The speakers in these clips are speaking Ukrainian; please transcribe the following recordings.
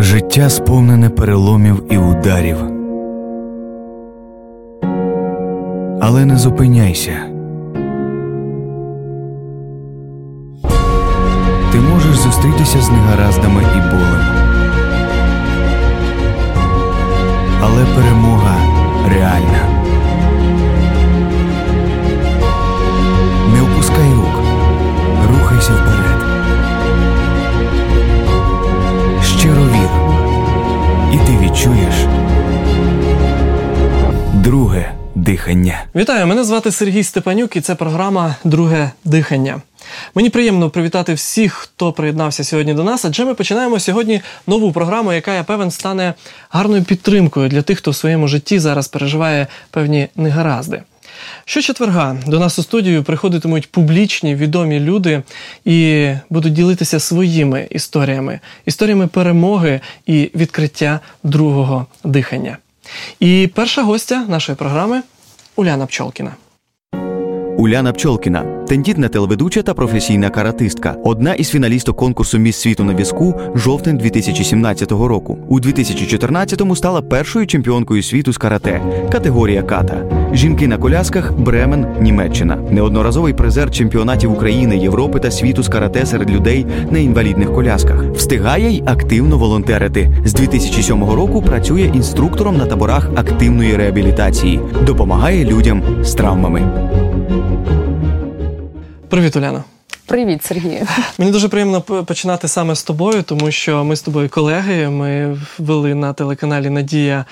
Життя сповнене переломів і ударів. Але не зупиняйся. Ти можеш зустрітися з негараздами і болем. Але перемога дихання. Вітаю, мене звати Сергій Степанюк, і це програма Друге дихання. Мені приємно привітати всіх, хто приєднався сьогодні до нас, адже ми починаємо сьогодні нову програму, яка я певен стане гарною підтримкою для тих, хто в своєму житті зараз переживає певні негаразди. Щочетверга до нас у студію приходитимуть публічні відомі люди і будуть ділитися своїми історіями, історіями перемоги і відкриття другого дихання. І перша гостя нашої програми Уляна Пчолкіна. Уляна Пчолкіна тендітна телеведуча та професійна каратистка, одна із фіналісток конкурсу Міс світу на візку жовтень 2017 року. У 2014-му стала першою чемпіонкою світу з карате, категорія ката. Жінки на колясках Бремен, Німеччина. Неодноразовий призер чемпіонатів України, Європи та світу з карате серед людей на інвалідних колясках. Встигає й активно волонтерити. З 2007 року працює інструктором на таборах активної реабілітації, допомагає людям з травмами. Привіт, Уляна. Привіт, Сергію. Мені дуже приємно починати саме з тобою, тому що ми з тобою колеги. Ми вели на телеканалі Надія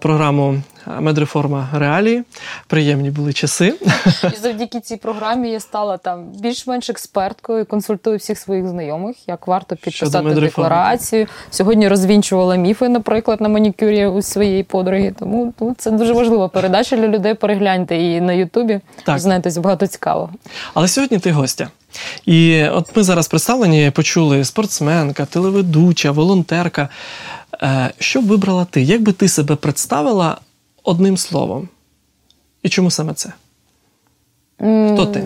програму Медреформа Реалії. Приємні були часи. І завдяки цій програмі я стала там більш-менш експерткою, консультую всіх своїх знайомих, як варто підписати декларацію. Сьогодні розвінчувала міфи, наприклад, на манікюрі у своєї подруги. Тому ну, це дуже важлива передача для людей. Перегляньте її на Ютубі. Знаєтесь багато цікавого. Але сьогодні ти гостя. І от ми зараз представлені почули спортсменка, телеведуча, волонтерка. Е, що б вибрала ти? Як би ти себе представила одним словом? І чому саме це? Хто ти?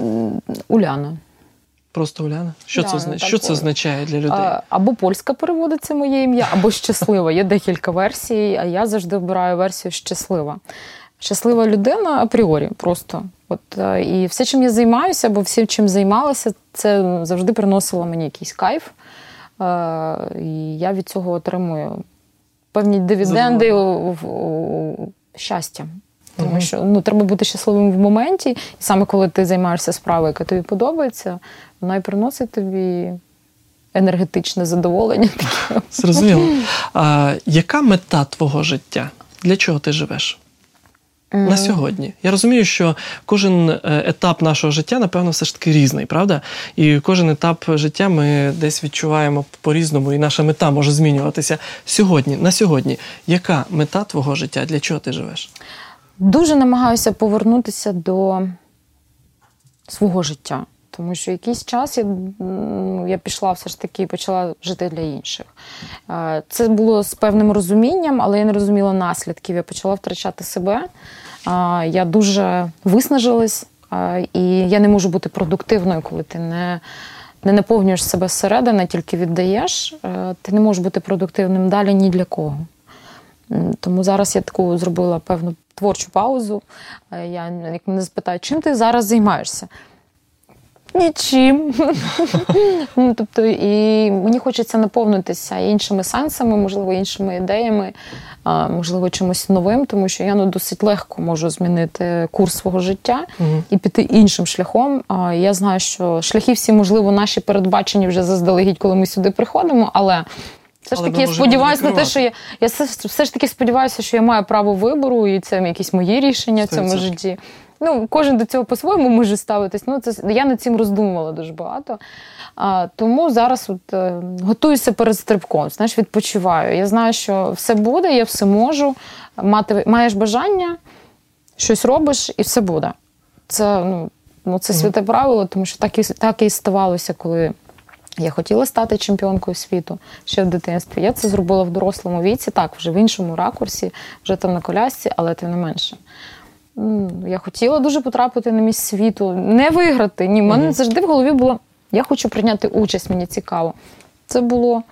Уляна. Просто Уляна? Що Уляна, це що це означає для людей? Або польська переводиться моє ім'я, або щаслива. Є декілька версій, а я завжди обираю версію щаслива. Щаслива людина апріорі просто. От е, І все, чим я займаюся, або всім, чим займалася, це завжди приносило мені якийсь кайф. Е, і я від цього отримую певні дивіденди щастя. Тому uh що ну, треба бути щасливим в моменті, і саме коли ти займаєшся справою, яка тобі подобається, вона і приносить тобі енергетичне задоволення. Зрозуміло. А, Яка мета твого життя? Для чого ти живеш? На сьогодні. Я розумію, що кожен е, етап нашого життя, напевно, все ж таки різний, правда? І кожен етап життя ми десь відчуваємо по-різному, і наша мета може змінюватися сьогодні. На сьогодні, яка мета твого життя? Для чого ти живеш? Дуже намагаюся повернутися до свого життя. Тому що якийсь час я я пішла все ж таки і почала жити для інших. Це було з певним розумінням, але я не розуміла наслідків. Я почала втрачати себе. Я дуже виснажилась, і я не можу бути продуктивною, коли ти не не наповнюєш себе зсередини, тільки віддаєш. Ти не можеш бути продуктивним далі ні для кого. Тому зараз я таку зробила певну творчу паузу. Я як мене запитають, чим ти зараз займаєшся? Нічим. ну, тобто, І мені хочеться наповнитися іншими сенсами, можливо, іншими ідеями, можливо, чимось новим, тому що я ну, досить легко можу змінити курс свого життя угу. і піти іншим шляхом. Я знаю, що шляхи всі, можливо, наші передбачені вже заздалегідь, коли ми сюди приходимо, але. Все ж таки, я сподіваюся на те, що я я все, все ж таки сподіваюся, що я маю право вибору, і це якісь мої рішення в цьому житті. Ну, Кожен до цього по-своєму може ставитись. Ну, це Я над цим роздумувала дуже багато. А, Тому зараз от, е, готуюся перед стрибком, знаєш, відпочиваю. Я знаю, що все буде, я все можу. Мати, Маєш бажання, щось робиш і все буде. Це ну, ну, це святе правило, тому що так і, так і ставалося, коли. Я хотіла стати чемпіонкою світу ще в дитинстві. Я це зробила в дорослому віці, так, вже в іншому ракурсі, вже там на колясці, але тим не менше. Я хотіла дуже потрапити на місць світу, не виграти. Ні, в мене завжди в голові було: я хочу прийняти участь, мені цікаво. Це було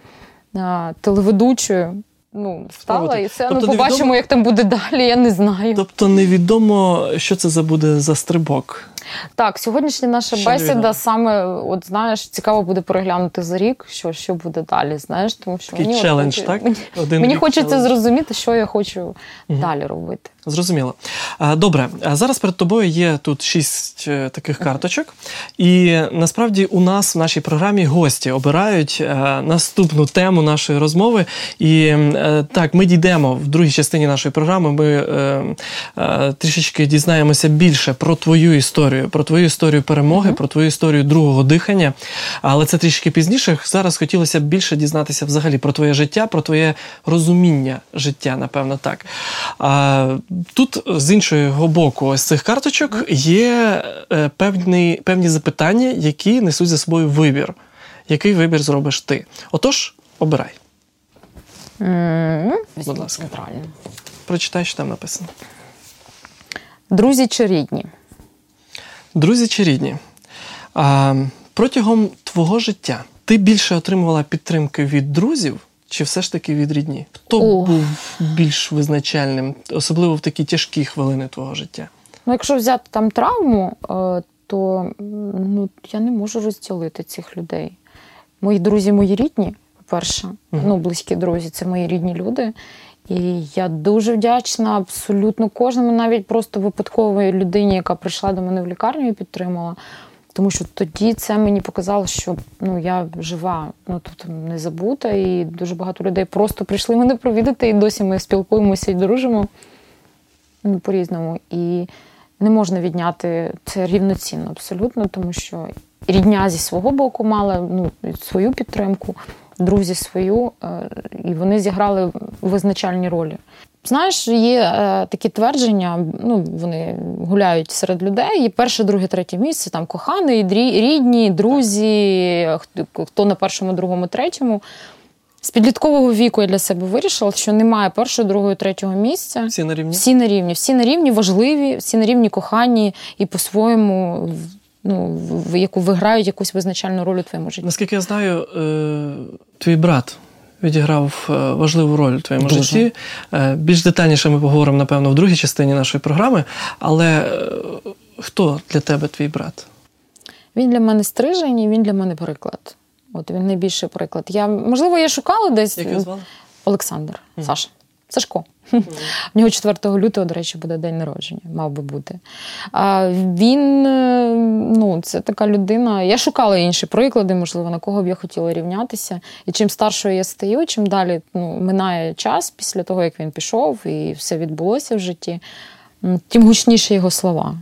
а, телеведучою. Ну, стала і все. Тобто ну, побачимо, невідомо- як там буде далі, я не знаю. Тобто невідомо, що це за буде за стрибок. Так, сьогоднішня наша Ще бесіда саме, от знаєш, цікаво буде переглянути за рік, що, що буде далі. Знаєш, тому що Такий мені, челендж, хоче- так? мені, Один мені хочеться челендж. зрозуміти, що я хочу далі робити. Зрозуміло. Добре, зараз перед тобою є тут шість е, таких карточок, і насправді у нас в нашій програмі гості обирають е, наступну тему нашої розмови. І е, так, ми дійдемо в другій частині нашої програми. Ми трішечки дізнаємося більше про твою історію, про твою історію перемоги, про твою історію другого дихання. Але це трішки пізніше. Зараз хотілося б більше дізнатися взагалі про твоє життя, про твоє розуміння життя, напевно, так. А, тут з іншого боку, ось цих карточок є е, певні, певні запитання, які несуть за собою вибір. Який вибір зробиш ти? Отож, обирай. Будь ласка. Прочитай, що там написано. Друзі чи рідні? Друзі чи рідні, протягом твого життя ти більше отримувала підтримки від друзів чи все ж таки від рідні? Хто О. був більш визначальним, особливо в такі тяжкі хвилини твого життя? Ну, якщо взяти там травму, е, то ну, я не можу розділити цих людей. Мої друзі, мої рідні, по-перше, ну, близькі друзі, це мої рідні люди. І я дуже вдячна абсолютно кожному, навіть просто випадкової людині, яка прийшла до мене в лікарню і підтримала. Тому що тоді це мені показало, що ну, я жива, ну тобто не забута, і дуже багато людей просто прийшли мене провідати, і досі ми спілкуємося і дружимо ну, по-різному. І не можна відняти це рівноцінно абсолютно, тому що рідня зі свого боку мала ну, свою підтримку, друзі свою, е, і вони зіграли визначальні ролі. Знаєш, є е, такі твердження, ну вони гуляють серед людей. І перше, друге, третє місце, там коханий, рідні, друзі, хто- хто на першому, другому, третьому. З підліткового віку я для себе вирішила, що немає першого, другого, третього місця. Всі на рівні? Всі на рівні, всі на рівні важливі, всі на рівні кохані і по-своєму ну, в яку виграють якусь визначальну роль у твоєму житті. Наскільки я знаю, е, твій брат відіграв е, важливу роль у твоєму Дуже. житті. Е, Більш детальніше ми поговоримо, напевно, в другій частині нашої програми. Але хто для тебе твій брат? Він для мене стрижень, і він для мене приклад. От він найбільший приклад. Я, можливо, я шукала десь Як його звали? Олександр, Саша. Сашко. В нього 4 лютого, до речі, буде день народження, мав би бути. А він, е, ну, це така людина. Я шукала інші приклади, можливо, на кого б я хотіла рівнятися. І чим старшою я стаю, чим далі ну, минає час після того, як він пішов, і все відбулося в житті, тим гучніші його слова.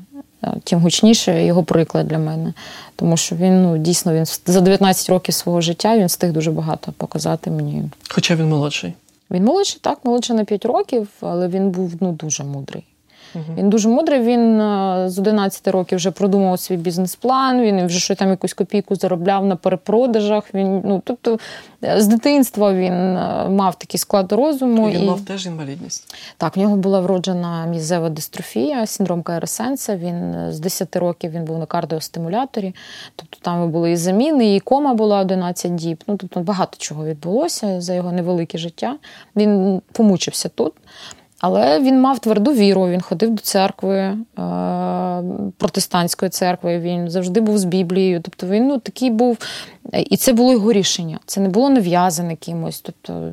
е, Тим гучніше його приклад для мене. Тому що він ну, дійсно він за 19 років свого життя він встиг дуже багато показати мені. Хоча він молодший. Він молодший, так, молодший на 5 років, але він був ну, дуже мудрий. Він дуже мудрий. Він е, з 11 років вже продумав свій бізнес-план. Він вже щось там якусь копійку заробляв на перепродажах. Він ну тобто е, з дитинства він е, мав такий склад розуму. Він і... мав теж інвалідність. Так, в нього була вроджена мізева дистрофія, синдром Кайросенса. Він з 10 років він був на кардіостимуляторі. Тобто там були і заміни, і кома була 11 діб. Ну тобто багато чого відбулося за його невелике життя. Він помучився тут. Але він мав тверду віру, він ходив до церкви, е, протестантської церкви, він завжди був з Біблією. Тобто він ну, такий був. І це було його рішення. Це не було нав'язане кимось. Тобто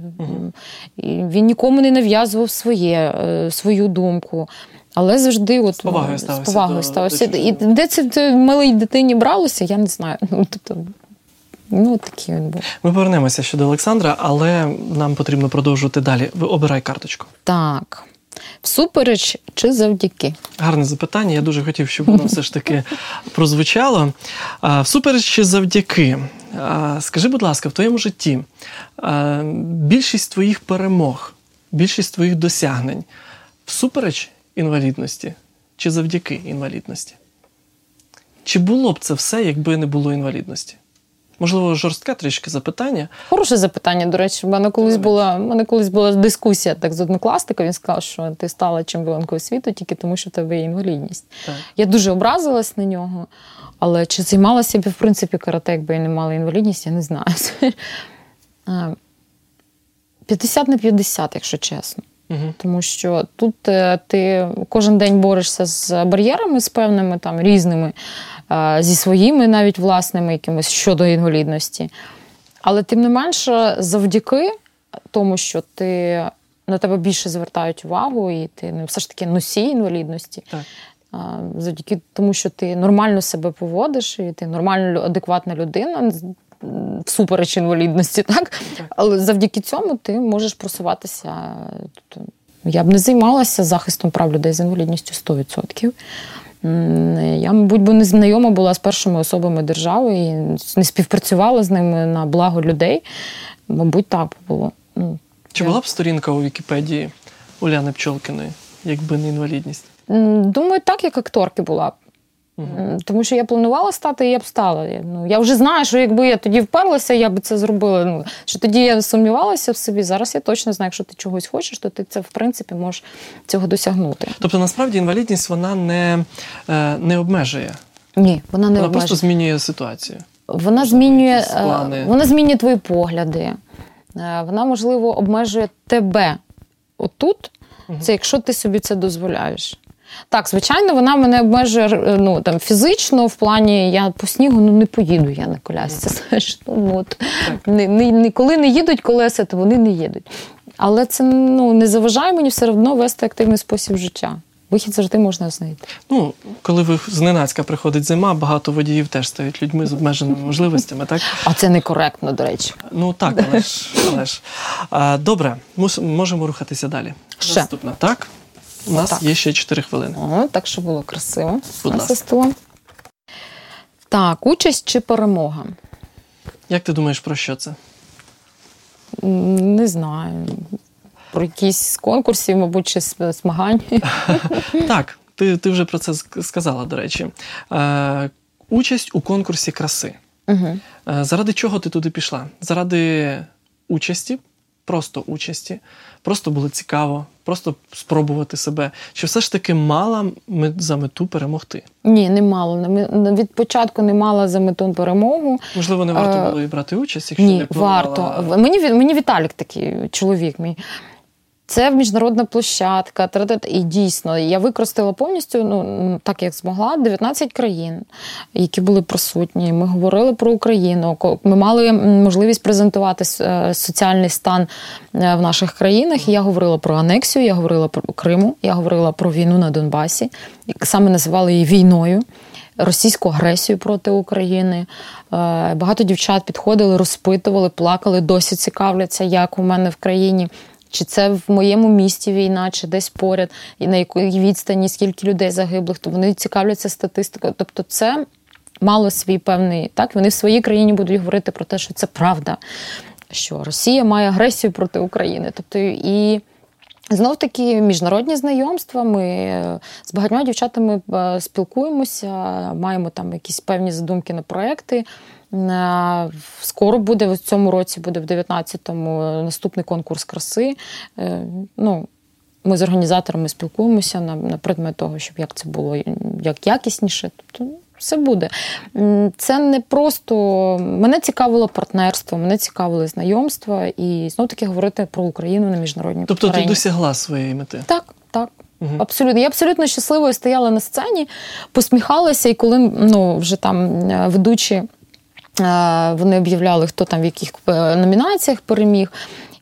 він нікому не нав'язував своє, е, свою думку. Але завжди от, З повагою ставився з повагою до- ставився. до І де це в малій дитині бралося, я не знаю. Ну, тобто, ну, такий він був. Ми повернемося щодо Олександра, але нам потрібно продовжувати далі. Ви обирай карточку. Так. Всупереч чи завдяки? Гарне запитання. Я дуже хотів, щоб воно все ж таки прозвучало. Всупереч чи завдяки. Скажи, будь ласка, в твоєму житті більшість твоїх перемог, більшість твоїх досягнень всупереч інвалідності чи завдяки інвалідності? Чи було б це все, якби не було інвалідності? Можливо, жорстке трішки запитання. Хороше запитання. До речі, в мене колись була в мене колись була дискусія так з однокласником. Він сказав, що ти стала чемпіонкою світу тільки тому, що в тебе є інвалідність. Так. Я дуже образилась на нього. Але чи займалася б в принципі карате, якби я не мала інвалідність, я не знаю. 50 на 50, якщо чесно. Угу. Тому що тут е, ти кожен день борешся з бар'єрами з певними там різними, зі своїми навіть власними якимись щодо інвалідності. Але тим не менше, завдяки тому, що ти на тебе більше звертають увагу, і ти не все ж таки носій інвалідності. Так. Завдяки тому, що ти нормально себе поводиш, і ти нормально адекватна людина, всупереч інвалідності, так? Так. Але завдяки цьому ти можеш просуватися. Тобто, я б не займалася захистом прав людей з інвалідністю 100%. Я, мабуть, би не знайома була з першими особами держави і не співпрацювала з ними на благо людей. Мабуть, так було. Ну, Чи була б сторінка у Вікіпедії Уляни Пчолкіної, якби не інвалідність? Думаю, так, як акторки була б. Угу. Тому що я планувала стати, і я б стала. Я- Ну, я вже знаю, що якби я тоді вперлася, я б це зробила. Ну, що тоді я сумнівалася в собі. Зараз я точно знаю, якщо ти чогось хочеш, то ти це в принципі можеш цього досягнути. Тобто, насправді інвалідність вона не, е, не обмежує, Ні, вона не вона обмежує. просто змінює ситуацію. Вона Можливо, змінює, е, плани. вона змінює твої погляди. Е, Вона, можливо, обмежує тебе отут. Мгм. Це якщо ти собі це дозволяєш. Так, звичайно, вона мене обмежує е, ну, там, фізично, в плані я по снігу ну, не поїду я на колясці. Знаєш, ну, от. Ні, ні, ні, коли не їдуть колеса, то вони не їдуть. Але це ну, не заважає мені все одно вести активний спосіб життя. Вихід завжди можна знайти. Ну, коли ви зненацька приходить зима, багато водіїв теж стають людьми з обмеженими можливостями, так? А це некоректно, до речі. Ну так, але ж. Але ж. А, добре, мус- можемо рухатися далі. Ще. Наступна, так? У нас Отак. є ще 4 хвилини. О, так, що було красиво. Будь ласка. Так, участь чи перемога? Як ти думаєш, про що це? Не знаю. Про якісь з конкурсів, мабуть, чи змагань. Так, ти, ти вже про це сказала, до речі. Е, участь у конкурсі краси. Угу. Е, Заради чого ти туди пішла? Заради участі, просто участі, просто було цікаво, просто спробувати себе. Чи все ж таки мала за мету перемогти? Ні, не не- Від початку не мала за мету перемогу. Можливо, не варто Е, було і брати участь, якщо Ні, не планувала... варто. Мені, мені Віталік такий чоловік мій. Це міжнародна площадка, і дійсно я використала повністю, ну так як змогла, 19 країн, які були присутні. Ми говорили про Україну. Ми мали можливість презентувати е, соціальний стан е, в наших країнах. Я говорила про анексію, я говорила про Криму, я говорила про війну на Донбасі. Саме називали її війною. Російську агресію проти України. Е, Багато дівчат підходили, розпитували, плакали, досі цікавляться, як у мене в країні. Чи це в моєму місті війна, чи десь поряд, і на якій відстані, скільки людей загиблих, то вони цікавляться статистикою. Тобто, це мало свій певний так. Вони в своїй країні будуть говорити про те, що це правда, що Росія має агресію проти України. Тобто і знов таки міжнародні знайомства. Ми е, з багатьма дівчатами е, спілкуємося, маємо там якісь певні задумки на проекти. Е, Скоро буде в цьому році, буде в 19-му наступний конкурс краси. Е, Ну, ми з організаторами спілкуємося на, на предмет того, щоб як це було як якісніше. Тобто все буде. Це не просто мене цікавило партнерство, мене цікавили знайомства і знов таки говорити про Україну на міжнародній Тобто ти досягла своєї мети. Так, так. Абсолютно. Я абсолютно щасливою стояла на сцені, посміхалася, і коли ну, вже там е, ведучі вони об'являли, хто там в яких е, номінаціях переміг.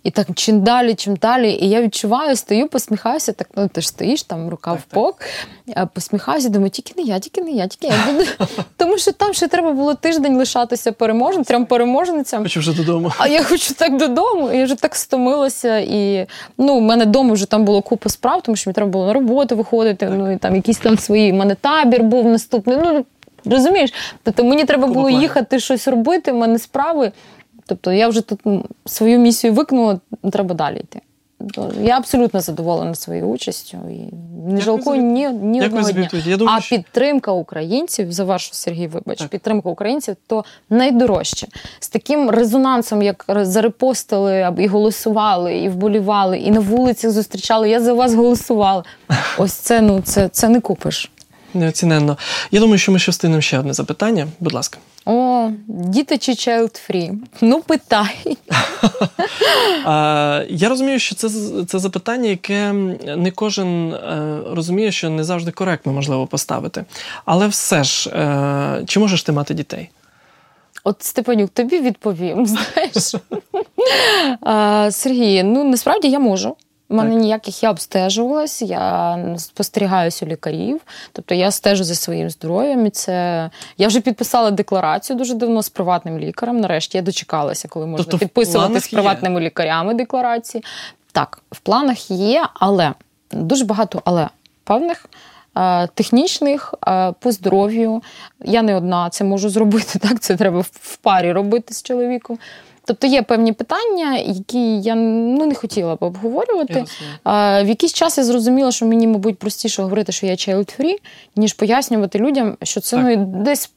І так чим далі, чим далі. І я відчуваю, стою, посміхаюся, так ну ти ж стоїш там, рука в бок, е, посміхаюся, думаю, тільки не я, тільки не я, тільки я. Тому що там ще треба було тиждень лишатися переможцем, трьом переможницям. Хочу вже додому. А я хочу так додому, і я вже так стомилася. І ну, в мене вдома вже там було купа справ, тому що мені треба було на роботу виходити. Ну і там якісь там свої. У мене табір був наступний. Ну розумієш, тобто мені треба було їхати щось робити. в мене справи. Тобто я вже тут свою місію виконала, треба далі йти. Я абсолютно задоволена своєю участю і не жалкую ні, ні Дякую одного дня. Я думаю, а що- підтримка українців, завершу Сергій, вибач, Так. підтримка українців то найдорожче. З таким резонансом, як зарепостили і голосували, і вболівали, і на вулицях зустрічали. Я за вас голосувала. Ось це ну це, це не купиш. Неоціненно. Я думаю, що ми ще встигнемо ще одне запитання. Будь ласка. О, діти чи child free? Ну, питай. Я розумію, що це це запитання, яке не кожен е, розуміє, що не завжди коректно можливо поставити. Але все ж, е, чи можеш ти мати дітей? От Степанюк, тобі відповім. знаєш. Сергій, ну насправді я можу. У мене ніяких я обстежувалась, я спостерігаюся у лікарів, тобто я стежу за своїм здоров'ям. і це Я вже підписала декларацію дуже давно з приватним лікарем. Нарешті я дочекалася, коли можна тобто підписувати з приватними є. лікарями декларації. Так, в планах є, але дуже багато але певних. Е, технічних е, по здоров'ю я не одна це можу зробити. Так, це треба в парі робити з чоловіком. Тобто є певні питання, які я ну, не хотіла б обговорювати. А, В якийсь час я зрозуміла, що мені, мабуть, простіше говорити, що я child free, ніж пояснювати людям, що це ну, десь.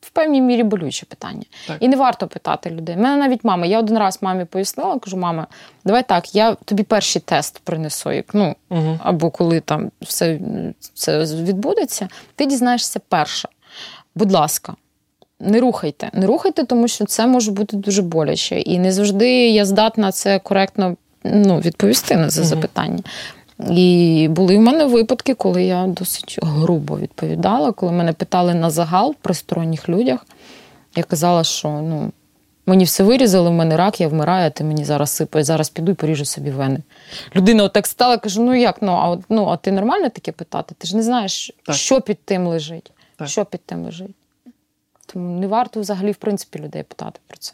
В певній мірі болюче питання. Так. І не варто питати людей. У мене навіть мама, я один раз мамі пояснила, кажу, мама, давай так, я тобі перший тест принесу, як, ну, угу. або коли там все це відбудеться, ти дізнаєшся перша. Будь ласка, не рухайте. Не рухайте, тому що це може бути дуже боляче. І не завжди я здатна це коректно ну, відповісти на це запитання. І були в мене випадки, коли я досить грубо відповідала, коли мене питали на загал при сторонніх людях. Я казала, що ну, мені все вирізали, в мене рак, я вмираю, а ти мені зараз сипаєш, зараз піду і поріжу собі вени. Людина отак стала, каже: ну як, ну а ну, а ти нормально таке питати? Ти ж не знаєш, так. що під тим лежить. Так. Що під тим лежить. Тому не варто взагалі, в принципі, людей питати про це.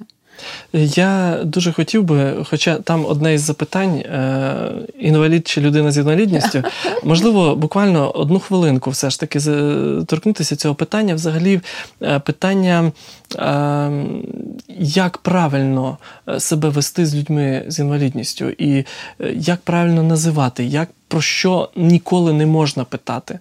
Я дуже хотів би, хоча там одне із запитань: е, інвалід чи людина з інвалідністю, можливо, буквально одну хвилинку все ж таки торкнутися цього питання. Взагалі, е, питання, е, як правильно себе вести з людьми з інвалідністю, і як правильно називати, як про що ніколи не можна питати.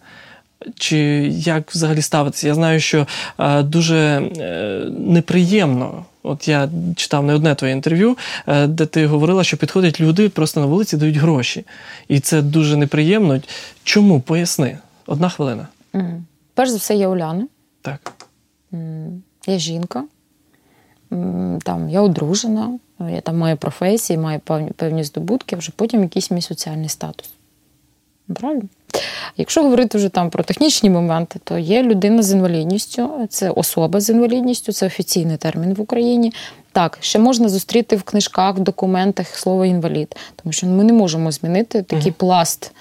Чи як взагалі ставитися? Я знаю, що е, дуже е, неприємно. От я читав не одне твоє інтерв'ю, е, де ти говорила, що підходять люди просто на вулиці дають гроші. І це дуже неприємно. Чому? Поясни. Одна хвилина. Mm. Перш за все, я Уляна. Так. Я жінка, там, я одружена, я там маю професії, маю певні, певні здобутки, вже потім якийсь мій соціальний статус. Правильно? Якщо говорити вже там про технічні моменти, то є людина з інвалідністю, це особа з інвалідністю, це офіційний термін в Україні. Так, ще можна зустріти в книжках, в документах слово інвалід, тому що ми не можемо змінити такий пласт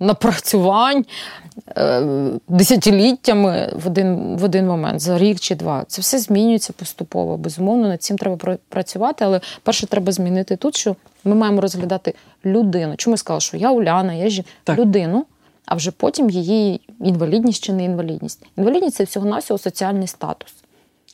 напрацювань е, десятиліттями в один в один момент, за рік чи два. Це все змінюється поступово. Безумовно, над цим треба працювати, але перше треба змінити тут, що ми маємо розглядати людину. Чому я сказала, що я Уляна, я жін... людину а вже потім її інвалідність чи не інвалідність. Інвалідність це всього-навсього соціальний статус.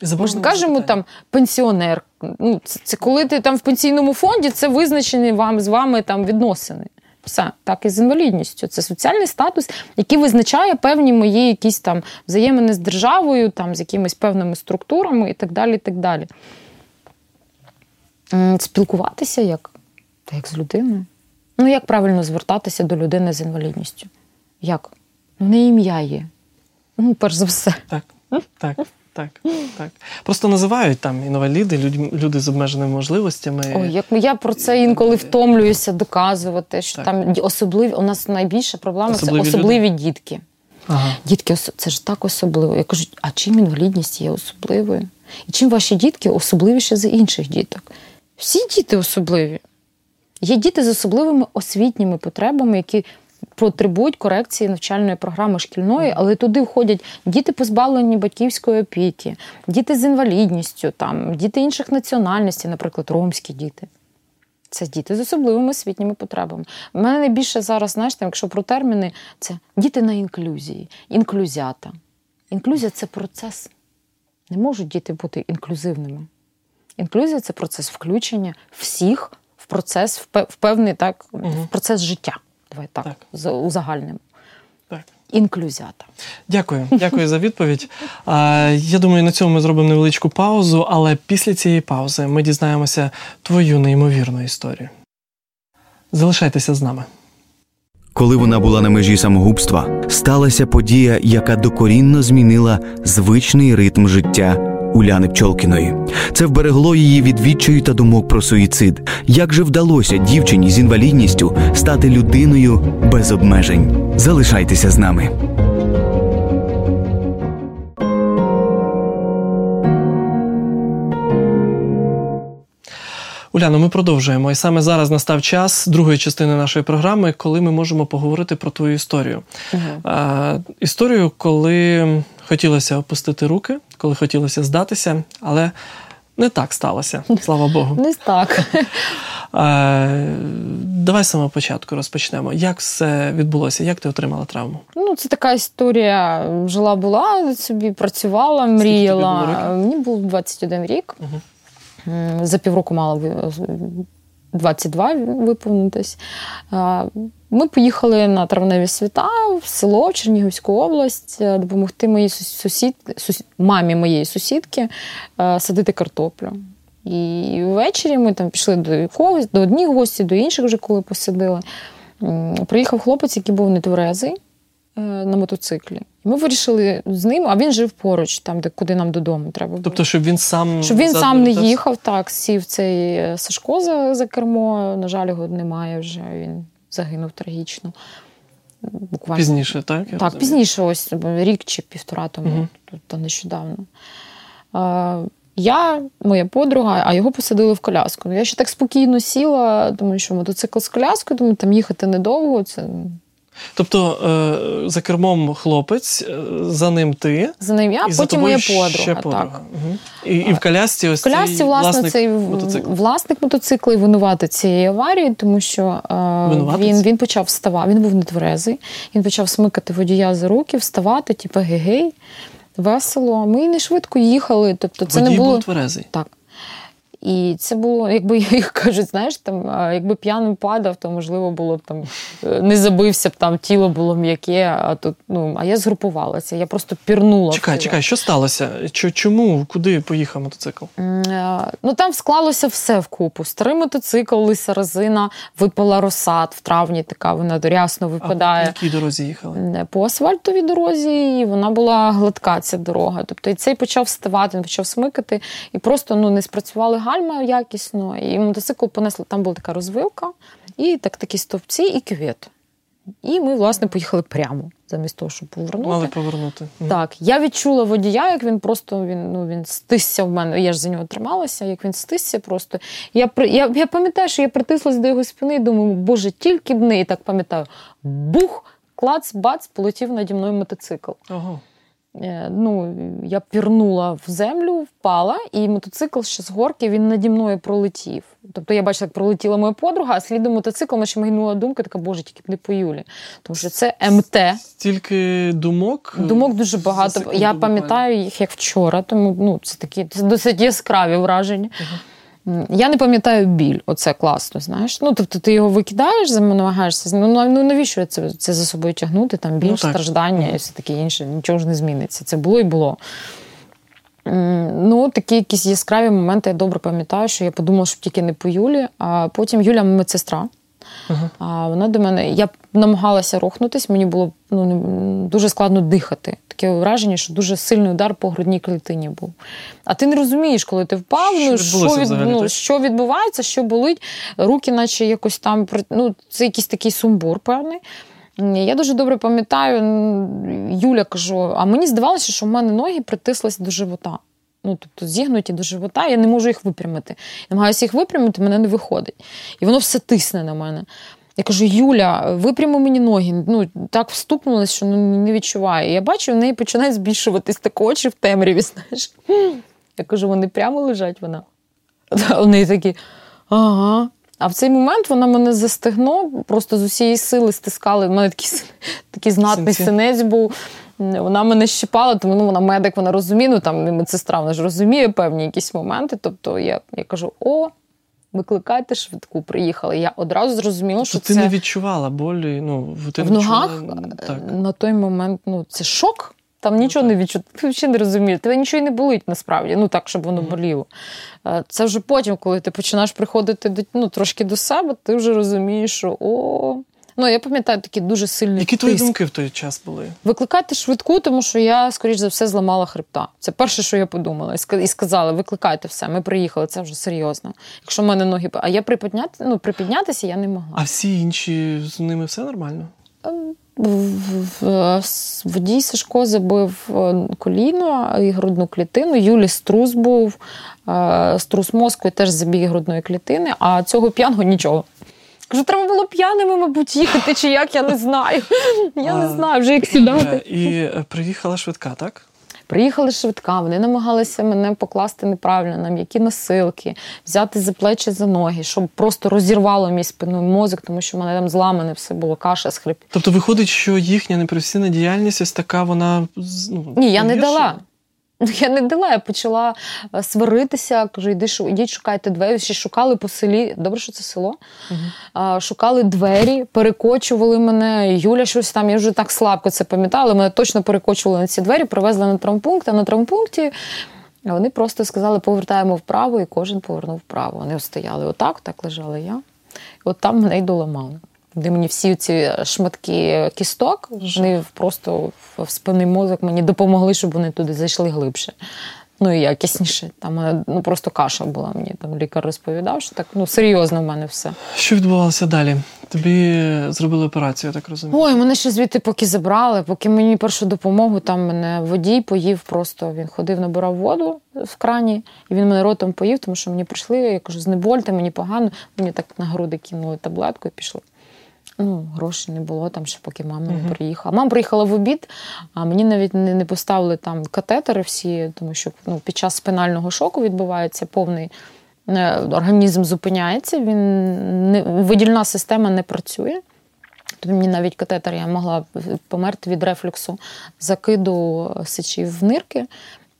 Ми кажемо там пенсіонер. Ну, це, це коли ти там в пенсійному фонді, це визначені вам з вами там відносини. Все, так і з інвалідністю. Це соціальний статус, який визначає певні мої якісь там взаємини з державою, там з якимись певними структурами і так далі. і так далі. Спілкуватися як? як з людиною. Ну, як правильно звертатися до людини з інвалідністю? Як? Ну, не ім'я є. Ну, перш за все. Так, так. Так, так. Просто називають там інваліди, люди, люди з обмеженими можливостями. Ой, як я про це інколи втомлююся доказувати, що так. там особливі у нас найбільша проблема особливі це особливі люди? дітки. Ага. Дітки, це ж так особливо. Я кажу, а чим інвалідність є особливою? І чим ваші дітки особливіші за інших діток? Всі діти особливі. Є діти з особливими освітніми потребами, які потребують корекції навчальної програми шкільної, але туди входять діти, позбавлені батьківської опіки, діти з інвалідністю, там, діти інших національностей, наприклад, ромські діти. Це діти з особливими освітніми потребами. У мене найбільше зараз, знаєш, там, якщо про терміни, це діти на інклюзії, інклюзята. Інклюзія це процес. Не можуть діти бути інклюзивними. Інклюзія це процес включення всіх в процес, в певний так, угу. в процес життя. Давай так, так. узагальнимо. Так. Інклюзята. Дякую, дякую за відповідь. Я думаю, на цьому ми зробимо невеличку паузу, але після цієї паузи ми дізнаємося твою неймовірну історію. Залишайтеся з нами. Коли вона була на межі самогубства, сталася подія, яка докорінно змінила звичний ритм життя Уляни Пчолкіної. Це вберегло її від відчаю та думок про суїцид. Як же вдалося дівчині з інвалідністю стати людиною без обмежень? Залишайтеся з нами. Уляно, ми продовжуємо. І саме зараз настав час другої частини нашої програми, коли ми можемо поговорити про твою історію. Угу. А, Історію, коли хотілося опустити руки, коли хотілося здатися, але не так сталося, слава Богу. Не так. Давай з самого початку розпочнемо. Як все відбулося? Як ти отримала травму? Ну, це така історія. Жила була, собі працювала, мріяла. тобі було Мені був 21 рік. Угу. За півроку мала 22 виповнитись. Ми поїхали на травневі свята в село в Чернігівську область допомогти моїй сусід, сусід, мамі моєї сусідки садити картоплю. І ввечері ми там пішли до якогось, до одних гостей, до інших вже коли посадили. Приїхав хлопець, який був нетверезий на мотоциклі. Ми вирішили з ним, а він жив поруч, там, де куди нам додому треба. було. Тобто, щоб він сам щоб він сам не їхав, так, сів цей е, Сашко за, за кермо. На жаль, його немає вже. Він загинув трагічно. Буквально. Пізніше, так? Я Так, розумію. пізніше, ось рік чи півтора тому, угу. тобто нещодавно. А, я, моя подруга, а його посадили в коляску. Ну, Я ще так спокійно сіла, тому що мотоцикл з коляскою, тому там їхати недовго. Це Тобто е, за кермом хлопець, е, за ним ти. за ним я, і потім моя ще подруга. подруга. Так. Угу. І, і в колясці ось В колясці, цей власне, власник цей мотоциклу. власник мотоцикла і винувати цієї аварії, тому що е, Винуватець? він, він почав вставати, він був нетверезий, він почав смикати водія за руки, вставати, типу гей-гей, весело. Ми не швидко їхали. Тобто це Водій не було був тверезий. так. І це було, якби як кажуть, знаєш, там, якби п'яним падав, то можливо було б там е, не забився б там, тіло було м'яке, а тут ну а я згрупувалася. Я просто пірнула. Чекай, чекай, що сталося? Чому? Куди поїхав мотоцикл? Е, Ну там склалося все вкупу. Старий мотоцикл, лиса резина, випала росад в травні. Така вона рясно А по випадає. якій дорозі їхали? По асфальтовій дорозі, і вона була гладка ця дорога. Тобто і цей почав вставати, він почав смикати, і просто ну не спрацювали гальма якісно. І мотоцикл понесли. Там була така розвилка, і так такі стовпці, і кювет. І ми, власне, поїхали прямо, замість того, щоб повернути. Мали повернути. Так, я відчула водія, як він просто він, ну, він стисся в мене. Я ж за нього трималася, як він стисся просто. Я, я, я пам'ятаю, що я притислась до його спини і думаю, боже, тільки б не, і так пам'ятаю. Бух, клац, бац, полетів наді мною мотоцикл. Ого. Е, Ну, я пірнула в землю, впала, і мотоцикл ще з горки він наді мною пролетів. Тобто я бачила, як пролетіла моя подруга, а слідом мотоцикл ще мигнула думка, така, боже, тільки б не по Юлі. Тому що це МТ. Стільки думок. е, Думок дуже багато. Я пам'ятаю їх як вчора, тому ну, це такі це досить яскраві враження. М, Я не пам'ятаю біль, оце класно, знаєш. Ну, тобто ти його викидаєш, намагаєшся. Ну, ну ну, навіщо це, це за собою тягнути? Там біль, Ну, страждання і все таке інше, нічого ж не зміниться. Це було і було. Ну, такі якісь яскраві моменти я добре пам'ятаю, що я подумала, що тільки не по Юлі, а потім Юля медсестра. Ага. А вона до мене, я намагалася рухнутись, мені було ну, дуже складно дихати. Таке враження, що дуже сильний удар по грудній клітині був. А ти не розумієш, коли ти впав, Що ну, що, від, ну, що відбувається, що болить, руки, наче якось там ну, це якийсь такий сумбур певний. Я дуже добре пам'ятаю, Юля кажу, а мені здавалося, що в мене ноги притислися до живота. Ну, тобто зігнуті до живота, я не можу їх випрямити. Я намагаюся їх випрямити, мене не виходить. І воно все тисне на мене. Я кажу: Юля, випрями мені ноги. Ну, так встукнулося, що ну, не відчуваю. Я бачу, в неї починають збільшуватись так очі в темряві, знаєш. Я кажу, вони прямо лежать вона. А Вони такі, ага. А в цей момент вона мене застигно, просто з усієї сили стискали. У мене такий, такий знатний Синці. синець був. Вона мене щипала, тому ну, вона медик, вона розуміє, ну там і медсестра, вона ж розуміє певні якісь моменти. Тобто я, я кажу: о, викликайте швидку, приїхали. Я одразу зрозуміла, що То ти це не відчувала болі? Ну, ти в не ногах е, Так. на той момент ну, це шок. Там нічого не відчути. Ти взагалі не розумієш. Тебе нічого не болить насправді, ну так, щоб воно боліло. Е, Це вже потім, коли ти починаєш приходити до, ну, трошки до себе, ти вже розумієш, що о. Ну, я пам'ятаю такі дуже сильні. Які твої думки в той час були? Викликайте швидку, тому що я, скоріш за все, зламала хребта. Це перше, що я подумала. І ска- І сказали, викликайте все, ми приїхали, це вже серйозно. Якщо в мене ноги. А я припідняти, ну, припіднятися я не могла. А всі інші з ними все нормально? В- в- в- Водій Сашко забив е, коліно і грудну клітину. Юлі струс був, е, струс мозку і теж забіг грудної клітини, а цього п'яного нічого. Кажу, треба було п'яними, мабуть, їхати, чи як, я не знаю. Я не знаю, вже як Е, сідати. І е, приїхала швидка, так? Приїхали швидка, вони намагалися мене покласти неправильно на м'які носилки, взяти за плечі за ноги, щоб просто розірвало мій спинний мозок, тому що в мене там зламане все було каша з. Тобто виходить, що їхня непрофесійна діяльність ось така, вона ну, Ні, я не погіршила? Дала. Я не дала, я почала е, сваритися, кажу, іди, шу- ідіть, шукайте двері. Ще шукали по селі. Добре, що це село. А, Шукали двері, перекочували мене. Юля щось там, я вже так слабко це пам'ятала, мене точно перекочували на ці двері, привезли на травмпункт, а на травмпункті вони просто сказали, повертаємо вправо, і кожен повернув вправо. Вони стояли отак, так лежала я. І от там мене й доламали. Де мені всі ці шматки кісток, вони просто в спинний мозок мені допомогли, щоб вони туди зайшли глибше. Ну і якісніше. Там е, ну, просто каша була. Мені там лікар розповідав, що так ну серйозно в мене все. Що відбувалося далі? Тобі зробили операцію, я так розумію. Ой, мене ще звідти поки забрали, поки мені першу допомогу, там мене водій поїв просто. Він ходив, набирав воду в крані, і він мене ротом поїв, тому що мені прийшли, я кажу, знебольте, мені погано. Мені так на груди кинули таблетку і пішли. Ну, грошей не було там, ще поки мама не приїхала. Мама приїхала в обід, а мені навіть не, не поставили там катетери всі, тому що ну, під час спинального шоку відбувається повний е, організм зупиняється, він не, видільна система не працює. Тобто мені навіть катетер я могла померти від рефлюксу закиду сечі в нирки,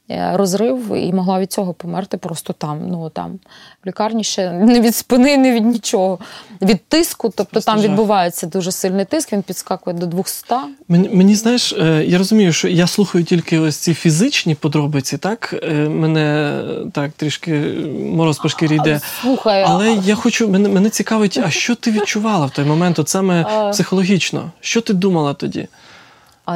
розрив, і могла від цього померти просто там. Ну там в лікарні ще не від спини, не від нічого. Від тиску, тобто Просто там жах. відбувається дуже сильний тиск, він підскакує до 200. Мені, мені знаєш, е, я розумію, що я слухаю тільки ось ці фізичні подробиці, так? Е, Мене е, так трішки мороз по шкірі йде. Слухай, Але я хочу, мене, мене цікавить, а що ти відчувала в той момент, от саме психологічно? Що ти думала тоді?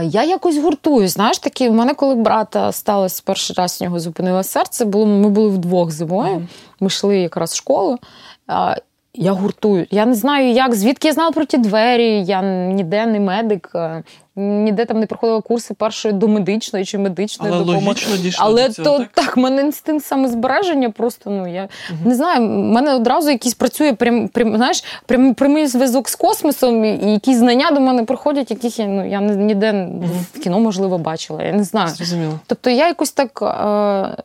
Я якось гуртую, Знаєш, такі, в мене, коли брата сталося перший раз, в нього зупинило серце, було, ми були вдвох зимою. Ми йшли якраз в школу. Я гуртую. Я не знаю, як, звідки я знала про ті двері. Я ніде не медик, е, ніде там не проходила курси першої до медичної чи медичної Але допомоги. логічно дійшла Але до цього, то так? так, мене інстинкт самозбереження просто ну я не знаю. мене одразу якийсь працює прям, прям знаєш, прям прямий зв'язок з космосом, і, якісь знання до мене приходять, яких я ну я ні- ніде в кіно можливо бачила. Я не знаю. Зрозуміло. Тобто я якось так е,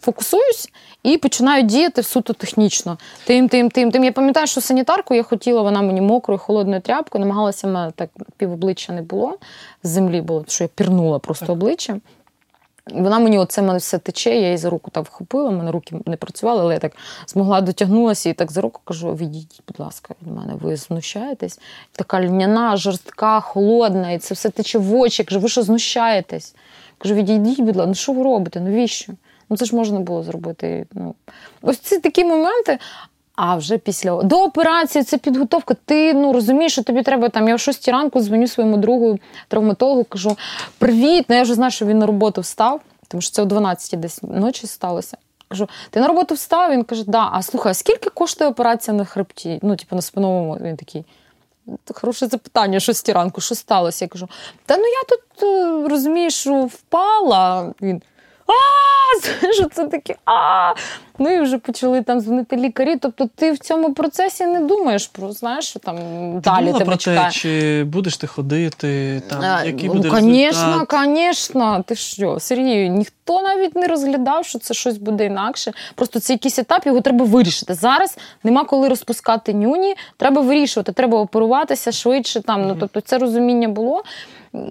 фокусуюсь і починаю діяти суто технічно. Тим, тим, тим, тим. Я пам'ятаю, що санітарку я хотіла, вона мені мокрою, холодною тряпкою, намагалася мене так пів обличчя не було. З землі було, що я пірнула просто обличчя. І Вона мені оце мене все тече, я її за руку так вхопила, в мене руки не працювали, але я так змогла дотягнулася і так за руку кажу: відійдіть, будь ласка, від мене, ви знущаєтесь. Така льняна, жорстка, холодна, і це все тече в очі. Я кажу, ви що знущаєтесь? Кажу, відійдіть, будь ласка, ну що ви робите? Навіщо? Ну це ж можна було зробити. Ну, ось ці такі моменти. А вже після до операції це підготовка. Ти ну розумієш, що тобі треба там. Я в 6 ранку дзвоню своєму другу травматологу, кажу: Привіт! Ну я вже знаю, що він на роботу встав, тому що це о 12 десь ночі сталося. Кажу, ти на роботу встав? Він каже, да. А слухай, а скільки коштує операція на хребті? Ну, типу, на спиновому він такий. «Та Хороше запитання, 6 ранку, що сталося? Я кажу: та ну я тут е, розумієш, впала. Він. А, що це таке? А. Ну і вже почали там дзвонити лікарі. Тобто ти в цьому процесі не думаєш про знаєш, що там Ти далі тебе про чекає. те, чи будеш ти ходити, там, А, який ну, буде результат? конечно. Ти що, Сергію, ніхто навіть не розглядав, що це щось буде інакше. Просто це якийсь етап, його треба вирішити. Зараз нема коли розпускати нюні, треба вирішувати, треба оперуватися швидше. Там. Ну, тобто це розуміння було.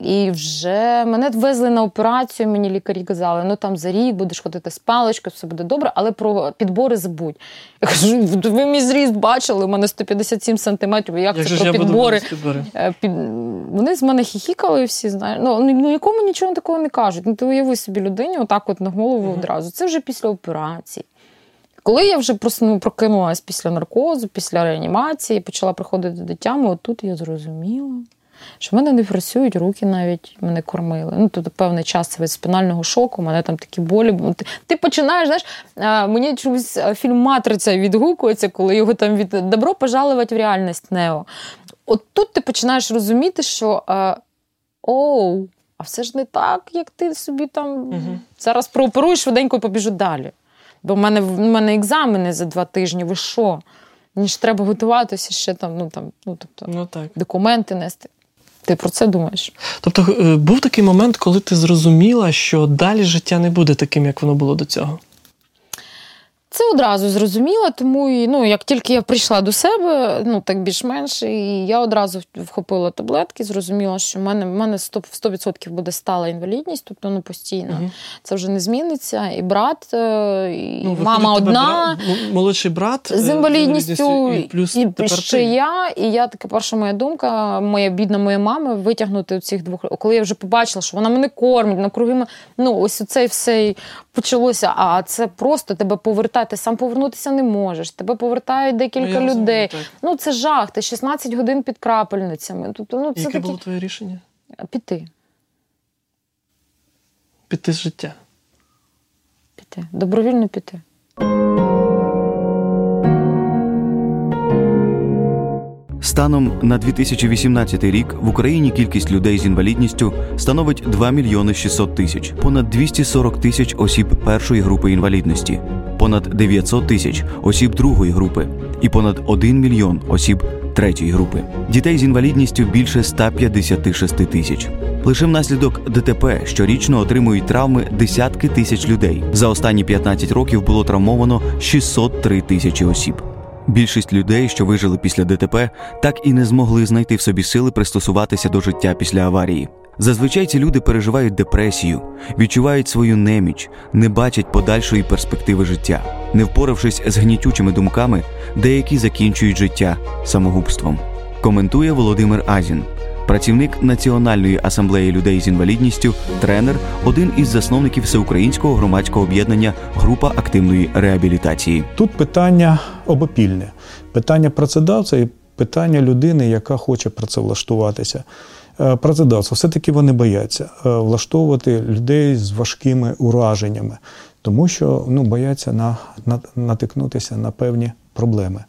І вже мене везли на операцію, мені лікарі казали, ну там за рік будеш ходити з паличкою, все буде добре, але про підбори забудь. Я кажу, ви мій зріст бачили, у мене 157 сантиметрів, як, Як це про підбори? Е, Під... Вони з мене хіхікали всі, знаєш. Ну, ну, ну нікому нічого такого не кажуть. Ну, ти уяви собі людині, отак от на голову одразу. Це вже після операції. Коли я вже просто ну, прокинулась після наркозу, після реанімації, почала приходити до тями, отут я зрозуміла, що в мене не працюють руки навіть мене кормили. Ну, тобто певний час від спінального шоку, у мене там такі болі. Ти, ти починаєш, знаєш, мені чомусь фільм Матриця відгукується, коли його там від добро пожалувати в реальність Нео. От тут ти починаєш розуміти, що оу, а все ж не так, як ти собі там угу. зараз прооперуєш, швиденько і побіжу далі. Бо в мене в мене екзамени за два тижні. Ви що? Мені ж треба готуватися ще там, ну там, ну тобто ну, так. документи нести. Ти про це думаєш? Тобто е, був такий момент, коли ти зрозуміла, що далі життя не буде таким, як воно було до цього. Це одразу зрозуміло, тому і ну, як тільки я прийшла до себе, ну так більш-менш, і я одразу вхопила таблетки, зрозуміла, що в мене в мене 100%, 100% буде стала інвалідність, тобто ну постійно угу. це вже не зміниться. І брат, е, і ну, мама одна брат, молодший брат з е, інвалідністю, і плюс і ще ти. я. І я така перша моя думка, моя бідна моя мама, витягнути цих двох. Коли я вже побачила, що вона мене кормить, на круги, ну ось оце все почалося. А це просто тебе повертає, ти сам повернутися не можеш. Тебе повертають декілька ну, людей. Розумію, ну це жах. Ти 16 годин під крапельницями. Тобто, ну це Яке такі... було твоє рішення? Піти. Піти з життя. Піти. Добровільно піти. Станом на 2018 рік в Україні кількість людей з інвалідністю становить 2 мільйони 600 тисяч, понад 240 тисяч осіб першої групи інвалідності, понад 900 тисяч осіб другої групи і понад 1 мільйон осіб третьої групи. Дітей з інвалідністю більше 156 тисяч. Лише внаслідок ДТП щорічно отримують травми десятки тисяч людей. За останні 15 років було травмовано 603 тисячі осіб. Більшість людей, що вижили після ДТП, так і не змогли знайти в собі сили пристосуватися до життя після аварії. Зазвичай ці люди переживають депресію, відчувають свою неміч, не бачать подальшої перспективи життя, не впоравшись з гнітючими думками, деякі закінчують життя самогубством. Коментує Володимир Азін працівник Національної асамблеї людей з інвалідністю, тренер, один із засновників всеукраїнського громадського об'єднання Група активної реабілітації. Тут питання обопільне, питання працедавця і питання людини, яка хоче працевлаштуватися. Е, працедавця все-таки вони бояться е, влаштовувати людей з важкими ураженнями, тому що ну, бояться на, на, натикнутися на певні проблеми.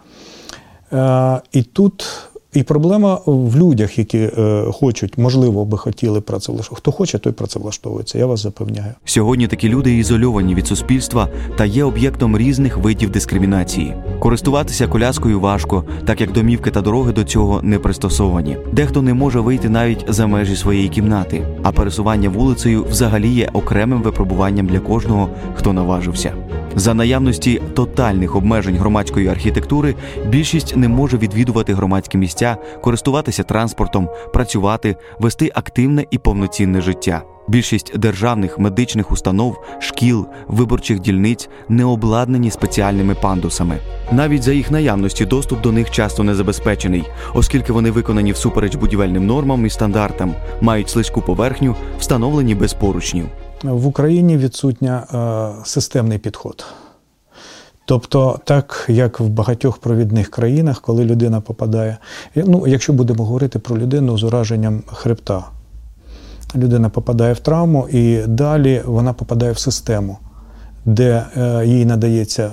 Е, і тут і проблема в людях, які е, хочуть, можливо, би хотіли працевлаштовувати. Хто хоче, той працевлаштовується. Я вас запевняю. Сьогодні такі люди ізольовані від суспільства та є об'єктом різних видів дискримінації. Користуватися коляскою важко, так як домівки та дороги до цього не пристосовані. Дехто не може вийти навіть за межі своєї кімнати, а пересування вулицею взагалі є окремим випробуванням для кожного, хто наважився. За наявності тотальних обмежень громадської архітектури більшість не може відвідувати громадські місця, користуватися транспортом, працювати, вести активне і повноцінне життя. Більшість державних медичних установ, шкіл, виборчих дільниць не обладнані спеціальними пандусами. Навіть за їх наявності доступ до них часто не забезпечений, оскільки вони виконані всупереч будівельним нормам і стандартам, мають слизьку поверхню, встановлені без поручнів в Україні відсутня е, системний підход. Тобто, так як в багатьох провідних країнах, коли людина попадає, ну, якщо будемо говорити про людину з ураженням хребта, людина попадає в травму і далі вона попадає в систему, де е, їй надається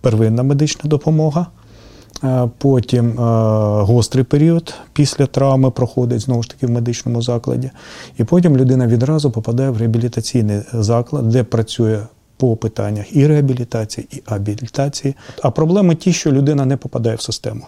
первинна медична допомога. Е, потім е, гострий період після травми проходить знову ж таки в медичному закладі. І потім людина відразу попадає в реабілітаційний заклад, де працює по питаннях і реабілітації, і абілітації. А проблеми ті, що людина не попадає в систему.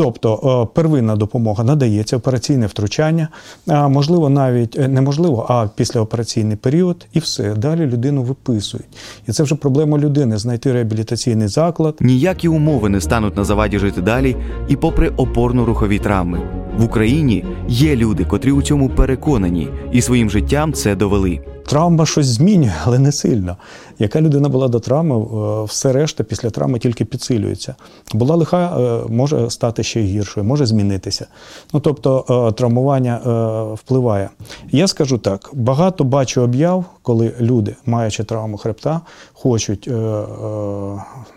Тобто е, первинна допомога надається, операційне втручання, можливо, навіть е, неможливо, а післяопераційний період, і все. Далі людину виписують. І це вже проблема людини знайти реабілітаційний заклад. Ніякі умови не стануть на заваді жити далі, і попри опорно-рухові травми в Україні є люди, котрі у цьому переконані, і своїм життям це довели. Травма щось змінює, але не сильно. Яка людина була до травми, е, все решта після травми тільки підсилюється. Була лиха, е, може стати ще гіршою, може змінитися. Ну тобто е, травмування впливає. Я скажу так: багато бачу об'яв, коли люди, маючи травму хребта, хочуть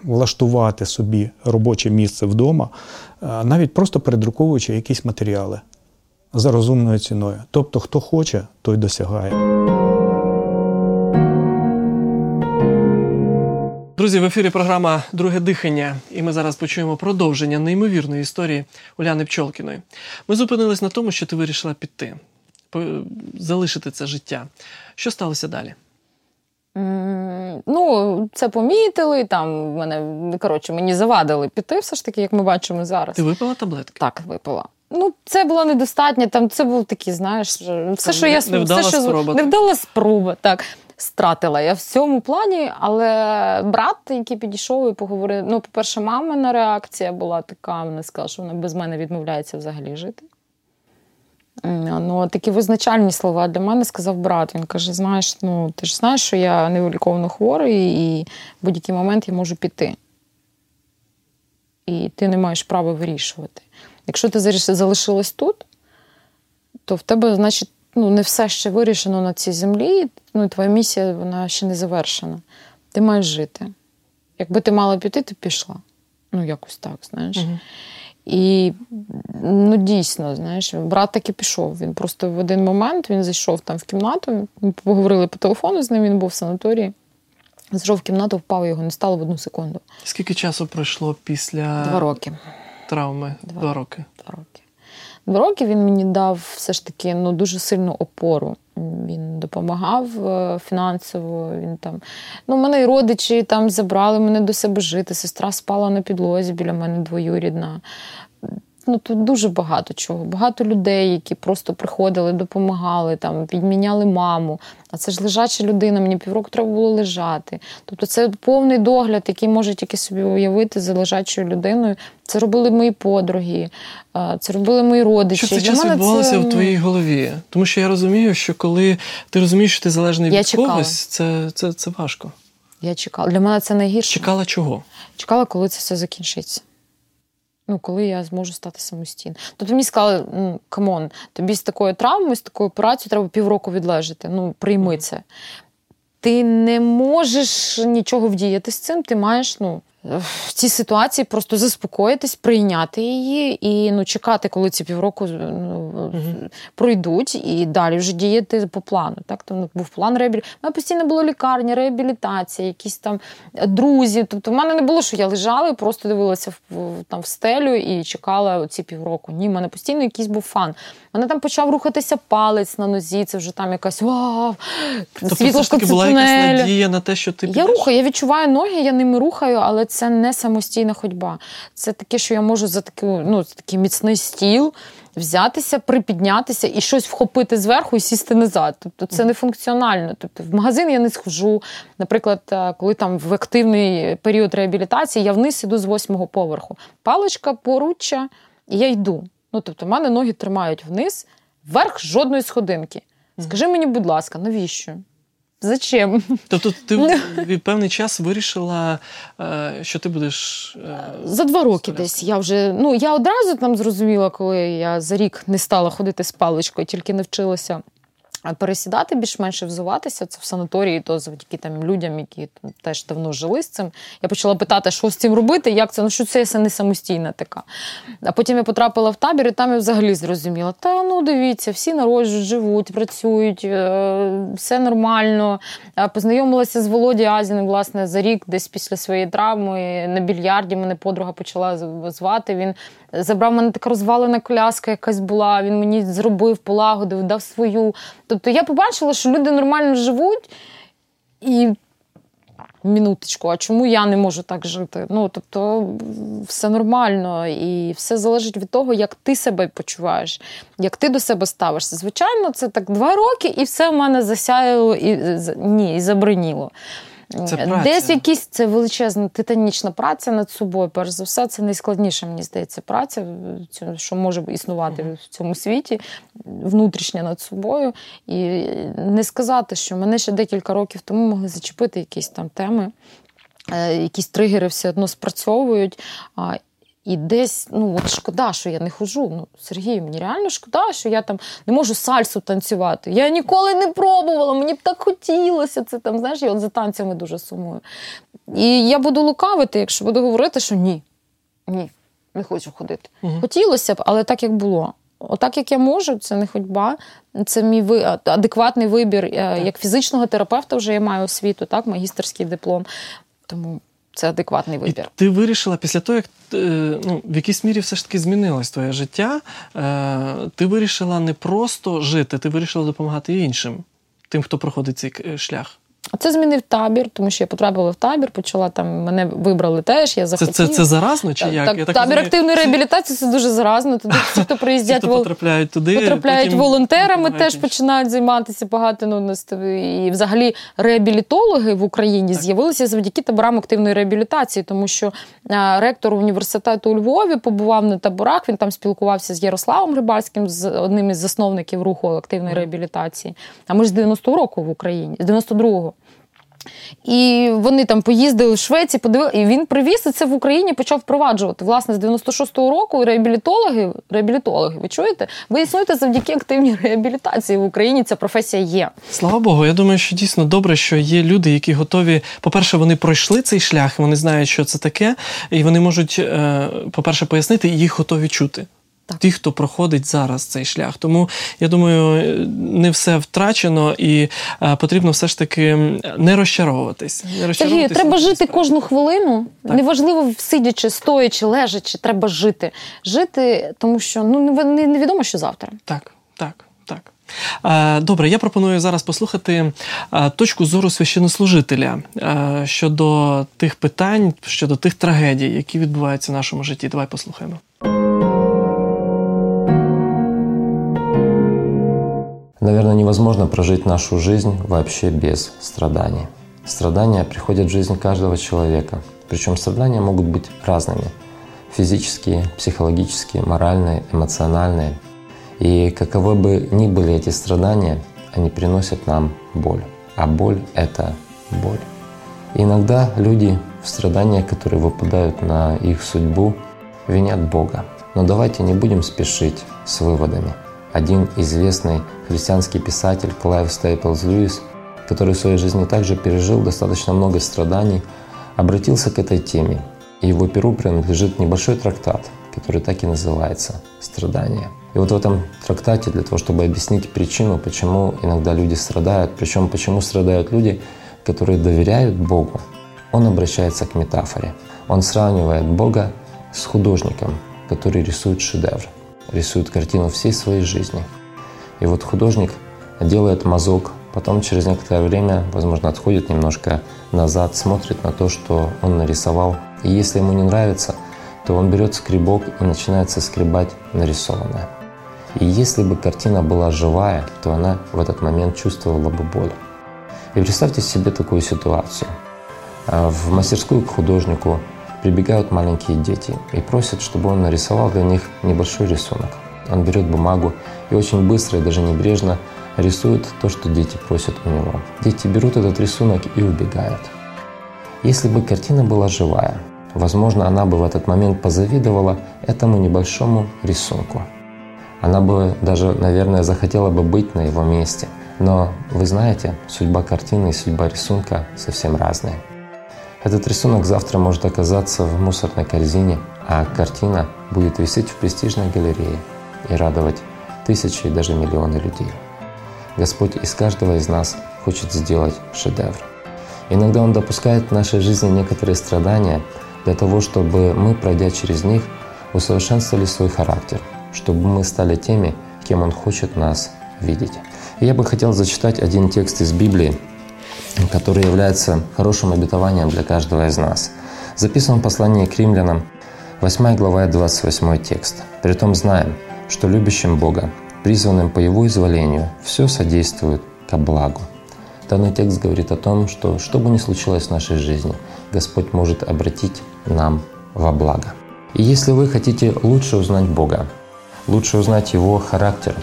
влаштувати собі робоче місце вдома, навіть просто передруковуючи якісь матеріали за розумною ціною. Тобто, хто хоче, той досягає. Друзі, в ефірі програма Друге дихання, і ми зараз почуємо продовження неймовірної історії Уляни Пчолкіної. Ми зупинились на тому, що ти вирішила піти, залишити це життя. Що сталося далі? Ну, це помітили. Там мене коротше, мені завадили піти, все ж таки, як ми бачимо зараз. Ти випила таблетки? Так, випила. Ну, це було недостатньо. Там це був такий, знаєш, все, що я невдала все, що спроба. невдала спроба. Так стратила я в цьому плані, але брат, який підійшов і поговорив. Ну, по-перше, мамина реакція була така, вона сказала, що вона без мене відмовляється взагалі жити. Ну, Такі визначальні слова для мене сказав брат. Він каже: знаєш, ну ти ж знаєш, що я невиліковно хворий, і в будь-який момент я можу піти. І ти не маєш права вирішувати. Якщо ти залишилась тут, то в тебе, значить, ну, не все ще вирішено на цій землі, ну, твоя місія вона ще не завершена. Ти маєш жити. Якби ти мала піти, ти пішла. Ну, якось так, знаєш. Угу. І ну, дійсно, знаєш, брат таки пішов. Він просто в один момент він зайшов там в кімнату, ми поговорили по телефону з ним, він був в санаторії. Зайшов в кімнату, впав його не стало в одну секунду. Скільки часу пройшло після Два роки. травми? Два, Два роки. Два роки. Два роки він мені дав все ж таки ну, дуже сильну опору. Він допомагав е, фінансово. Він там ну, мене й родичі там забрали мене до себе жити. Сестра спала на підлозі біля мене двоюрідна ну тут дуже багато чого. Багато людей, які просто приходили, допомагали, там, підміняли маму. А це ж лежача людина, мені півроку треба було лежати. Тобто це повний догляд, який може тільки собі уявити за лежачою людиною. Це робили мої подруги, це робили мої родичі. Що це час відбувалося це... в твоїй голові? Тому що я розумію, що коли ти розумієш, що ти залежний я від чекала. когось, це, це, це важко. Я чекала. Для мене це найгірше. Чекала чого? Чекала, коли це все закінчиться. Ну, коли я зможу стати самостійно. Тобто мені сказали, ну come on, тобі з такою травмою, з такою операцією треба півроку відлежати. Ну, прийми це. Ти не можеш нічого вдіяти з цим, ти маєш ну, в цій ситуації просто заспокоїтись, прийняти її і ну, чекати, коли ці півроку ну, угу. пройдуть, і далі вже діяти по плану. Так? Там був план реабілітації. У мене постійно було лікарня, реабілітація, якісь там друзі. Тобто, в мене не було, що я лежала і просто дивилася в там в стелю і чекала ці півроку. Ні, в мене постійно якийсь був фан. У мене там почав рухатися палець на нозі. Це вже там якась вау, тобто, світло таки була якась надія на те, що ти я рухаю, я відчуваю ноги, я ними рухаю, але це не самостійна ходьба. Це таке, що я можу за такий, ну, такий міцний стіл взятися, припіднятися і щось вхопити зверху і сісти назад. Тобто це не функціонально. Тобто в магазин я не схожу. Наприклад, е, коли там в активний період реабілітації я вниз іду з восьмого поверху. Паличка, поруччя, і я йду. Ну, тобто, в мене ноги тримають вниз, вверх жодної сходинки. Скажи мені, будь ласка, навіщо? Зачем? Тобто ти певний час вирішила, е, що ти будеш. Е, за два роки десь я вже. Ну, я одразу там зрозуміла, коли я за рік не стала ходити з паличкою, тільки навчилася пересідати більш-менше взуватися. Це в санаторії, то завдяки там людям, які теж давно жили з цим. Я почала питати, що з цим робити, як це, ну що це не самостійна така. А потім я потрапила в табір, і там я взагалі зрозуміла, та ну дивіться, всі народжують, живуть, працюють, е, все нормально. Познайомилася з Володією Азіним, власне, за рік, десь після своєї травми на більярді мене подруга почала звати. Він забрав мене така розвалена коляска, якась була. Він мені зробив, полагодив, дав свою. Тобто я побачила, що люди нормально живуть і. Мінуточку, а чому я не можу так жити? Ну, тобто, все нормально, і все залежить від того, як ти себе почуваєш, як ти до себе ставишся. Звичайно, це так два роки, і все в мене засяяло і ні, і заброніло. Це праця. Десь якісь це величезна титанічна праця над собою. Перш за все, це найскладніша, мені здається, праця, що може існувати в цьому світі, внутрішня над собою. І не сказати, що мене ще декілька років тому могли зачепити якісь там теми, е, якісь тригери все одно спрацьовують. І десь, ну от шкода, що я не хожу. Ну, Сергій, мені реально шкода, що я там не можу сальсу танцювати. Я ніколи не пробувала, мені б так хотілося. Це там, знаєш, я от за танцями дуже сумую. І я буду лукавити, якщо буду говорити, що ні, ні, не хочу ходити. Угу. Хотілося б, але так як було. Отак, як я можу, це не ходьба, це мій ви... адекватний вибір. Так. Як фізичного терапевта вже я маю освіту, так, магістерський диплом. Тому це адекватний вибір. І Ти вирішила після того, як е, ну, в якійсь мірі все ж таки змінилось твоє життя. Е, ти вирішила не просто жити, ти вирішила допомагати іншим, тим, хто проходить цей е, шлях. А це змінив табір, тому що я потрапила в табір, почала там, мене вибрали теж. Я захотіла. Це це, це заразно чи як? Так, я так Табір розумію... активної реабілітації це дуже заразно. Туди всі, хто приїздять, хто потрапляють туди, потрапляють потім волонтерами, теж починають займатися багато. Ну, І взагалі реабілітологи в Україні так. з'явилися завдяки таборам активної реабілітації, тому що ректор університету у Львові побував на таборах. Він там спілкувався з Ярославом Рибальським, з одним із засновників руху активної реабілітації. А ми ж з 90-го року в Україні, з 92-го. І вони там поїздили в Швеції, подивилися, і він привіз і це в Україні почав впроваджувати. Власне, з 96-го року реабілітологи, реабілітологи, ви чуєте? Ви існуєте завдяки активній реабілітації в Україні. Ця професія є. Слава Богу. Я думаю, що дійсно добре, що є люди, які готові. По-перше, вони пройшли цей шлях, вони знають, що це таке, і вони можуть, е, по-перше, пояснити, і їх готові чути. Так. Ті, хто проходить зараз цей шлях. Тому я думаю, не все втрачено, і а, потрібно все ж таки не розчаровуватись. Не розчаровуватись Сергію, треба жити справді. кожну хвилину. Так. Неважливо, сидячи, стоячи, лежачи, треба жити. Жити, тому що ну невідомо, що завтра. Так, так, так. Добре, я пропоную зараз послухати точку зору священнослужителя щодо тих питань, щодо тих трагедій, які відбуваються в нашому житті. Давай послухаємо. Наверное, невозможно прожить нашу жизнь вообще без страданий. Страдания приходят в жизнь каждого человека. Причем страдания могут быть разными. Физические, психологические, моральные, эмоциональные. И каковы бы ни были эти страдания, они приносят нам боль. А боль — это боль. И иногда люди в страданиях, которые выпадают на их судьбу, винят Бога. Но давайте не будем спешить с выводами – один известный христианский писатель Клайв Стейплз Льюис, который в своей жизни также пережил достаточно много страданий, обратился к этой теме. И его перу принадлежит небольшой трактат, который так и называется «Страдания». И вот в этом трактате, для того, чтобы объяснить причину, почему иногда люди страдают, причем почему страдают люди, которые доверяют Богу, он обращается к метафоре. Он сравнивает Бога с художником, который рисует шедевр рисует картину всей своей жизни. И вот художник делает мазок, потом через некоторое время, возможно, отходит немножко назад, смотрит на то, что он нарисовал. И если ему не нравится, то он берет скребок и начинает соскребать нарисованное. И если бы картина была живая, то она в этот момент чувствовала бы боль. И представьте себе такую ситуацию. А, в мастерскую к художнику прибегают маленькие дети и просят, чтобы он нарисовал для них небольшой рисунок. Он берет бумагу и очень быстро и даже небрежно рисует то, что дети просят у него. Дети берут этот рисунок и убегают. Если бы картина была живая, возможно, она бы в этот момент позавидовала этому небольшому рисунку. Она бы даже, наверное, захотела бы быть на его месте. Но вы знаете, судьба картины и судьба рисунка совсем разные. Этот рисунок завтра может оказаться в мусорной корзине, а картина будет висеть в престижной галерее и радовать тысячи и даже миллионы людей. Господь из каждого из нас хочет сделать шедевр. Иногда Он допускает в нашей жизни некоторые страдания для того, чтобы мы, пройдя через них, усовершенствовали свой характер, чтобы мы стали теми, кем Он хочет нас видеть. И я бы хотел зачитать один текст из Библии, который является хорошим обетованием для каждого из нас. Записан в послании к римлянам, 8 глава, 28 текст. «Притом знаем, что любящим Бога, призванным по Его изволению, все содействует ко благу, Данный текст говорит о том, что что бы ни случилось в нашей жизни, Господь может обратить нам во благо. И если вы хотите лучше узнать Бога, лучше узнать Его характер,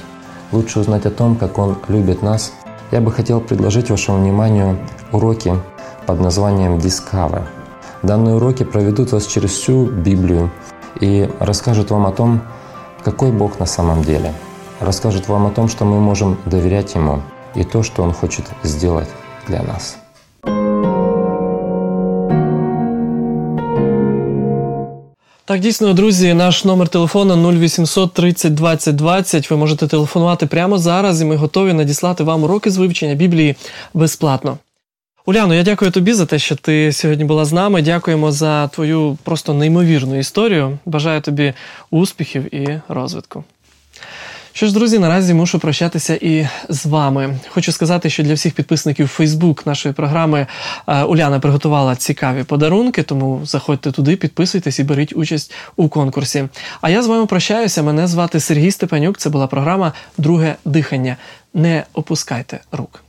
лучше узнать о том, как Он любит нас, я бы хотел предложить вашему вниманию уроки под названием Discover. Данные уроки проведут вас через всю Библию и расскажут вам о том, какой Бог на самом деле. Расскажут вам о том, что мы можем доверять Ему и то, что Он хочет сделать для нас. Так, дійсно, друзі, наш номер телефону 0800 30 20 20. Ви можете телефонувати прямо зараз, і ми готові надіслати вам уроки з вивчення Біблії безплатно. Уляно, я дякую тобі за те, що ти сьогодні була з нами. Дякуємо за твою просто неймовірну історію. Бажаю тобі успіхів і розвитку. Що ж, друзі, наразі мушу прощатися і з вами. Хочу сказати, що для всіх підписників Facebook нашої програми е, Уляна приготувала цікаві подарунки, тому заходьте туди, підписуйтесь і беріть участь у конкурсі. А я з вами прощаюся. Мене звати Сергій Степанюк. Це була програма Друге дихання. Не опускайте рук.